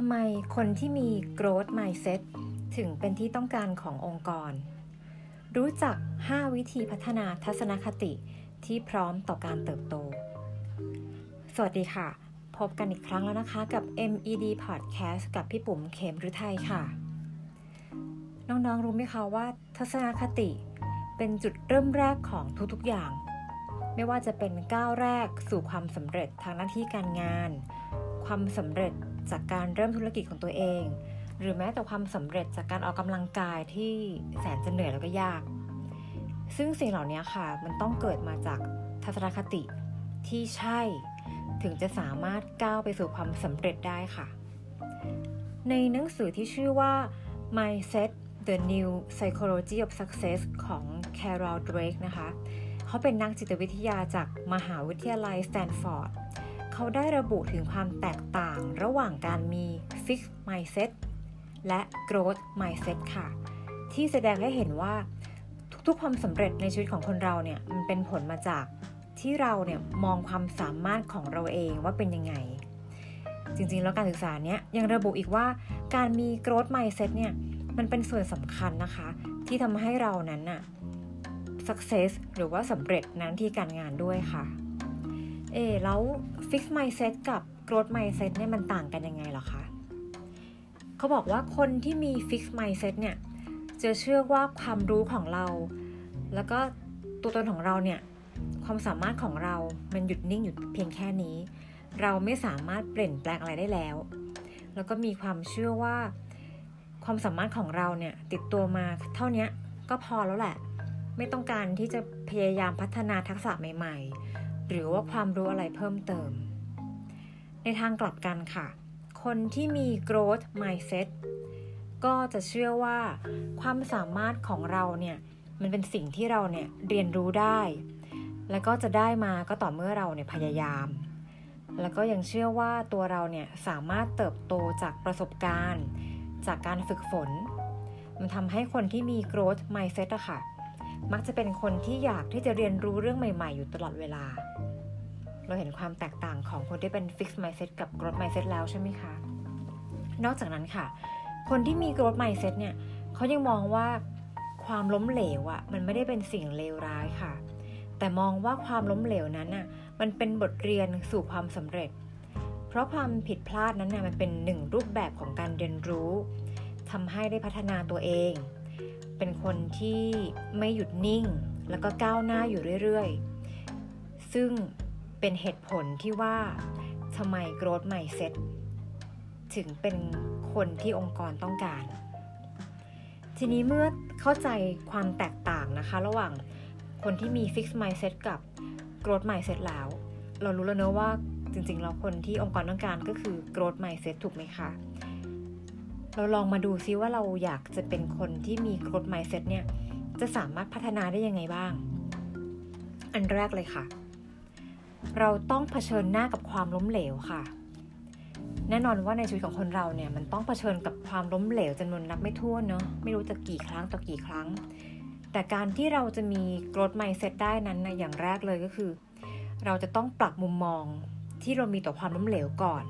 ำไมคนที่มี growth mindset ถึงเป็นที่ต้องการขององค์กร รู้จัก 5 วิธีพัฒนาทัศนคติที่พร้อมต่อการเติบโต สวัสดีค่ะ พบกันอีกครั้งแล้วนะคะกับ MED Podcast กับพี่ปุ๋มเขมฤทัยค่ะ น้องๆรู้ไหมคะว่า ทัศนคติ เป็นจุดเริ่มแรกของทุกๆอย่าง ไม่ว่าจะเป็นก้าวแรกสู่ความสำเร็จทางหน้าที่การงาน ความสำเร็จจากการเริ่มธุรกิจของตัวเอง หรือแม้แต่ความสำเร็จจากการออกกำลังกายที่แสนจะเหนื่อยแล้วก็ยาก ซึ่งสิ่งเหล่านี้ค่ะ มันต้องเกิดมาจากทัศนคติที่ใช่ถึงจะสามารถก้าวไปสู่ความสำเร็จได้ค่ะ ในหนังสือที่ชื่อว่า Mindset The New Psychology of Success ของ Carol Drake นะคะ เขาเป็นนักจิตวิทยาจากมหาวิทยาลัยสแตนฟอร์ด เขาได้ระบุถึงความแตกต่างระหว่างการมี Fixed Mindset และ Growth Mindset ค่ะ ที่แสดงให้เห็นว่าทุกๆความสำเร็จในชีวิตของคนเราเนี่ยมันเป็นผลมาจากที่เราเนี่ยมองความสามารถของเราเองว่าเป็นยังไง จริงๆ แล้วการศึกษาเนี้ยยังระบุอีกว่าการมี growth mindset เนี่ยมันเป็นส่วนสำคัญนะคะ ที่ทำให้เรานั้นน่ะ success หรือว่าสำเร็จนั้นที่การงานด้วยค่ะ เอแล้ว fix mindset กับ growth mindset เนี่ยมันต่างกันยังไงหรอคะเขาบอกว่าคนที่มี fix mindset เนี่ยจะเชื่อว่าความรู้ของเรา แล้วก็ตัวตนของเราเนี่ยความสามารถของเรา มันหยุดนิ่งอยู่เพียงแค่นี้ เราไม่สามารถเปลี่ยนแปลงอะไรได้แล้ว แล้วก็มีความเชื่อว่า ความสามารถของเราเนี่ยติดตัวมาเท่านี้ก็พอแล้วแหละ ไม่ต้องการที่จะพยายามพัฒนาทักษะใหม่ ๆ หรือว่าความรู้อะไรเพิ่มเติม ในทางกลับกันค่ะ คนที่มี growth mindset ก็จะเชื่อว่าความสามารถของเราเนี่ยมันเป็นสิ่งที่เราเนี่ยเรียนรู้ได้ แล้วก็จะได้มาก็ต่อเมื่อเราเนี่ยพยายาม แล้วก็ยังเชื่อว่าตัวเราเนี่ยสามารถเติบโตจากประสบการณ์ จากการฝึกฝน มันทำให้คนที่มี growth mindset อะค่ะ มักจะเป็นคนที่อยากที่จะเรียนรู้เรื่องใหม่ ๆ อยู่ตลอดเวลา เราเห็นความแตกต่างของคนที่เป็น fixed mindset กับ growth mindset แล้วใช่ไหมคะ นอกจากนั้นค่ะ คนที่มี growth mindset เนี่ยเขายังมองว่าความล้มเหลวอะมันไม่ได้เป็นสิ่งเลวร้ายค่ะ แต่มองว่าความล้มเหลวนั้นน่ะมันเป็นบทเรียนสู่ความสำเร็จ เพราะความผิดพลาดนั้นน่ะมันเป็นหนึ่งรูปแบบของการเรียนรู้ทำให้ได้พัฒนาตัวเอง เป็นคนที่ไม่หยุดนิ่ง แล้วก็ก้าวหน้าอยู่เรื่อยๆ ซึ่งเป็นเหตุผลที่ว่าทำไม growth mindset ถึงเป็นคนที่องค์กรต้องการ ทีนี้เมื่อเข้าใจความแตกต่างนะคะ ระหว่างคนที่มี fixed mindset กับ growth mindset แล้ว เรารู้แล้วเนอะว่าจริงๆแล้วคนที่องค์กรต้องการก็คือ growth mindset ถูกไหมคะ เราลองมาดูซิว่าเราอยากจะเป็นคนที่มี growth mindset เนี่ย จะสามารถพัฒนาได้ยังไงบ้าง อันแรกเลยค่ะ เราต้องเผชิญหน้ากับความล้มเหลวค่ะ แน่นอนว่าในชีวิตของคนเราเนี่ยมันต้องเผชิญกับความล้มเหลวจำนวนนับไม่ถ้วนเนาะไม่รู้จะกี่ครั้งต่อกี่ครั้ง แต่การที่เราจะมี growth mindset ได้นั้นนะอย่างแรกเลยก็คือ เราจะต้องปรับมุมมองที่เรามีต่อความล้มเหลวก่อน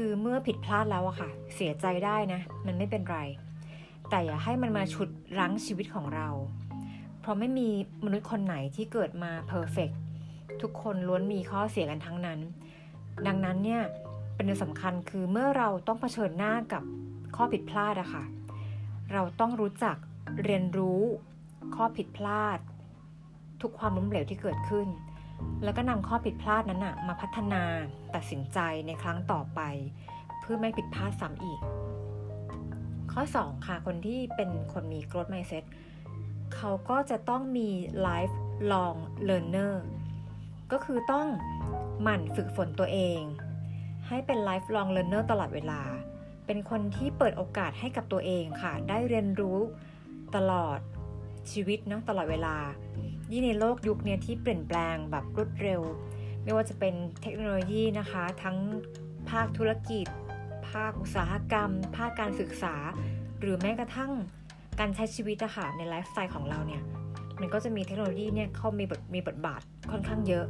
คือเมื่อผิดพลาดแล้วอะค่ะ เสียใจได้นะ มันไม่เป็นไร แต่อย่าให้มันมาฉุดรั้งชีวิตของเรา เพราะไม่มีมนุษย์คนไหนที่เกิดมาเพอร์เฟกทุกคนล้วนมีข้อเสียกันทั้งนั้น ดังนั้นเนี่ยเป็นเรื่องสำคัญคือเมื่อเราต้องเผชิญหน้ากับข้อผิดพลาดอะค่ะ เราต้องรู้จักเรียนรู้ข้อผิดพลาด ทุกความล้มเหลวที่เกิดขึ้น แล้วก็นำข้อผิดพลาดนั้นอะมาพัฒนาตัดสินใจในครั้งต่อไป เพื่อไม่ผิดพลาดซ้ำอีก ข้อ 2 ค่ะคนที่เป็นคนมี growth mindset เขาก็จะต้องมี life long learner ก็คือต้องหมั่นฝึกฝนตัวเอง ให้เป็น life long learner ตลอดเวลา เป็นคนที่เปิดโอกาสให้กับตัวเองค่ะ ได้เรียนรู้ตลอดชีวิตเนาะตลอดเวลา ยิ่งในโลกยุคนี้ที่เปลี่ยนแปลงแบบรวดเร็ว ไม่ว่าจะเป็นเทคโนโลยีนะคะ ทั้งภาคธุรกิจ ภาคอุตสาหกรรม ภาคการศึกษา หรือแม้กระทั่งการใช้ชีวิตอะค่ะในไลฟ์สไตล์ของเราเนี่ยมันก็จะมีเทคโนโลยีเนี่ยเข้ามีบทมีบทบาทค่อนข้างเยอะ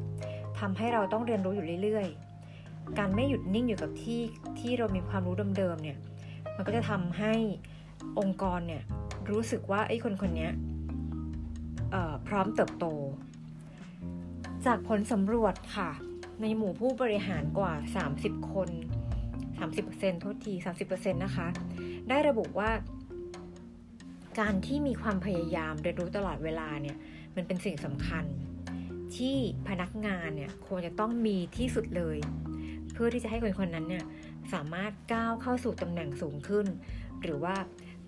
ทำให้เราต้องเรียนรู้อยู่เรื่อยๆ การไม่หยุดนิ่งอยู่กับที่ที่เรามีความรู้เดิมๆเนี่ยมันก็จะทำให้องค์กรเนี่ยรู้สึกว่าไอ้คนคนนี้ พร้อมเติบโต จากผลสำรวจค่ะ ในหมู่ผู้บริหารกว่า 30 คน 30%โทษที 30%นะคะ ได้ระบุว่า การที่มีความพยายามเรียนรู้ตลอดเวลาเนี่ย มันเป็นสิ่งสำคัญ ที่พนักงานเนี่ยควรจะต้องมีที่สุดเลย เพื่อที่จะให้คนคนนั้นเนี่ยสามารถก้าวเข้าสู่ตำแหน่งสูงขึ้น หรือว่า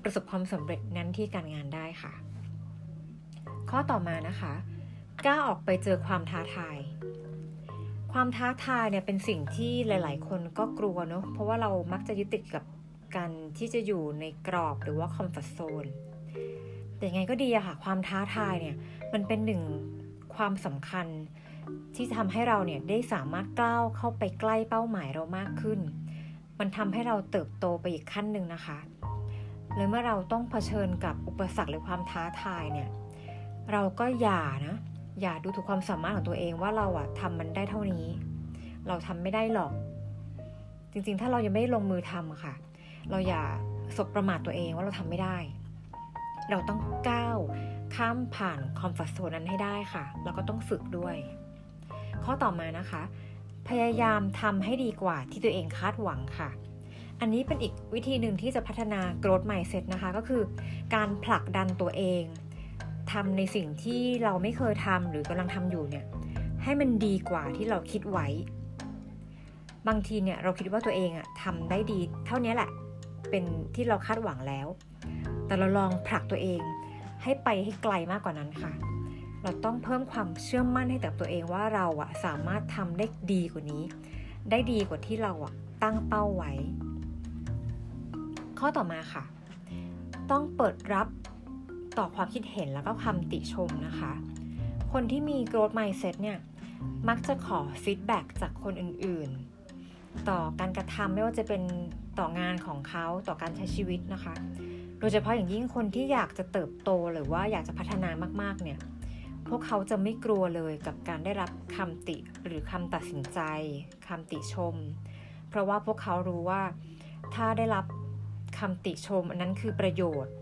ประสบความสำเร็จนั้นที่การงานได้ค่ะ ข้อต่อมานะคะกล้าออกไปเจอความท้าทาย ความท้าทายเนี่ยเป็นสิ่งที่หลาย ๆ คนก็กลัวเนาะเพราะว่าเรามักจะยึดติดกับการที่จะอยู่ในกรอบหรือว่าคอมฟอร์ทโซนแต่ยังไงก็ดีอะค่ะ ความท้าทายเนี่ยมันเป็นหนึ่งความสำคัญที่ทำให้เราเนี่ยได้สามารถก้าวเข้าไปใกล้เป้าหมายเรามากขึ้น มันทำให้เราเติบโตไปอีกขั้นหนึ่งนะคะหรือเมื่อเราต้องเผชิญกับอุปสรรคหรือความท้าทายเนี่ย เราก็อย่านะ อย่าดูถูกความสามารถของตัวเองว่าเราอะทำมันได้เท่านี้ เราทำไม่ได้หรอก จริงๆ ถ้าเรายังไม่ลงมือทำอะค่ะ เราอย่าสบประมาทตัวเองว่าเราทำไม่ได้ เราต้องก้าวข้ามผ่านคอมฟอร์ทโซนนั้นให้ได้ค่ะ แล้วก็ต้องฝึกด้วย ข้อต่อมานะคะ พยายามทำให้ดีกว่าที่ตัวเองคาดหวังค่ะอันนี้เป็นอีกวิธีหนึ่งที่จะพัฒนา growth mindset นะคะ ก็คือการผลักดันตัวเอง ทำในสิ่งที่เราไม่เคยทำหรือกำลังทำอยู่เนี่ย ให้มันดีกว่าที่เราคิดไว้ บางทีเนี่ยเราคิดว่าตัวเองอะทำได้ดีเท่านี้แหละ เป็นที่เราคาดหวังแล้ว แต่เราลองผลักตัวเองให้ไปให้ไกลมากกว่านั้นค่ะ เราต้องเพิ่มความเชื่อมั่นให้กับตัวเองว่าเราอะสามารถทำได้ดีกว่านี้ ได้ดีกว่าที่เราอะตั้งเป้าไว้ ข้อต่อมาค่ะ ต้องเปิดรับ ต่อความคิดเห็นแล้วก็คำติชมนะคะ คนที่มี growth mindset เนี่ยมักจะขอฟีดแบ็จากคนอื่นๆ ต่อการกระทำไม่ว่าจะเป็นต่องานของเขาต่อการใช้ชีวิตนะคะ โดยเฉพาะอย่างยิ่งคนที่อยากจะเติบโตหรือว่าอยากจะพัฒนามากๆเนี่ยพวกเขาจะไม่กลัวเลยกับการได้รับคำติหรือคำตัดสินใจคำติชม เพราะว่าพวกเขารู้ว่าถ้าได้รับคำติชมอันนั้นคือประโยชน์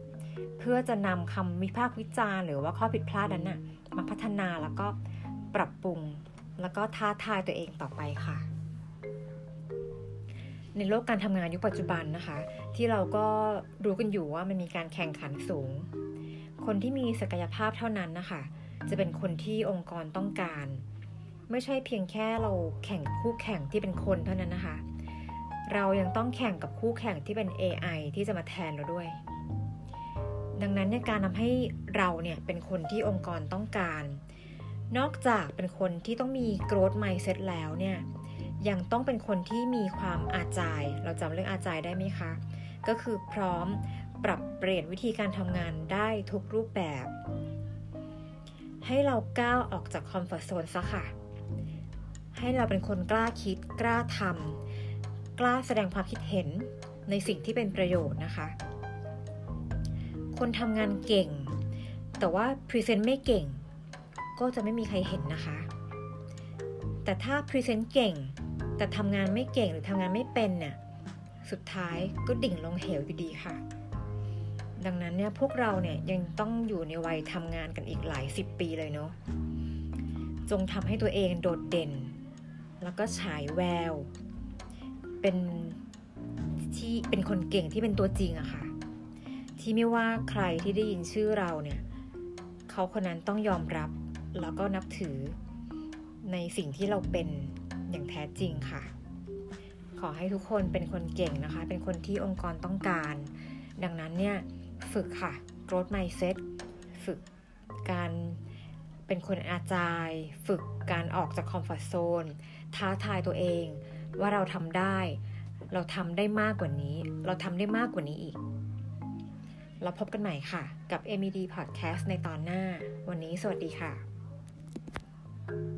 เพื่อจะนำคำวิพากษ์วิจารณ์หรือว่าข้อผิดพลาดนั้นนะ่ะมาพัฒนาแล้วก็ปรับปรุง แล้วก็ท้าทายตัวเองต่อไปค่ะ ในโลกการทำงานยุคปัจจุบันนะคะ ที่เราก็รู้กันอยู่ว่ามันมีการแข่งขันสูง คนที่มีศักยภาพเท่านั้นนะคะ จะเป็นคนที่องค์กรต้องการ ไม่ใช่เพียงแค่เราแข่งคู่แข่งที่เป็นคนเท่านั้นนะคะ เรายังต้องแข่งกับคู่แข่งที่เป็น AI ที่จะมาแทนเราด้วย ดังนั้นในการทำให้เราเนี่ยเป็นคนที่องค์กรต้องการ นอกจากเป็นคนที่ต้องมี growth mindset แล้วเนี่ยยังต้องเป็นคนที่มีความอาจาย เราจำเรื่องอาจายได้ไหมคะ ก็คือพร้อมปรับเปลี่ยนวิธีการทำงานได้ทุกรูปแบบ ให้เราก้าวออกจาก comfort zone ซะค่ะ ให้เราเป็นคนกล้าคิด กล้าทำกล้าแสดงความคิดเห็นในสิ่งที่เป็นประโยชน์นะคะ คนทำงานเก่ง แต่ว่า present ไม่เก่ง ก็จะไม่มีใครเห็นนะคะ แต่ถ้า present เก่ง แต่ทำงานไม่เก่งหรือทำงานไม่เป็นเนี่ยสุดท้ายก็ดิ่งลงเหวอยู่ดีค่ะ ดังนั้นเนี่ยพวกเราเนี่ยยังต้องอยู่ในวัยทำงานกันอีกหลายสิบปีเลยเนาะจงทำให้ตัวเองโดดเด่น แล้วก็ฉายแวว เป็นที่เป็นคนเก่งที่เป็นตัวจริงอะค่ะ ที่ไม่ว่าใครที่ได้ยินชื่อเราเนี่ยเขาคนนั้นต้องยอมรับแล้วก็นับถือในสิ่งที่เราเป็นอย่างแท้จริงค่ะ ขอให้ทุกคนเป็นคนเก่งนะคะ เป็นคนที่องค์กรต้องการ ดังนั้นเนี่ยฝึกค่ะ growth mindset ฝึกการเป็นคนอาจายฝึกการออกจากคอมฟอร์ทโซนท้าทายตัวเอง ว่าเราทำได้ เราทำได้มากกว่านี้ เราทำได้มากกว่านี้อีก เราพบกันใหม่ค่ะ กับ MED Podcast ในตอนหน้า วันนี้สวัสดีค่ะ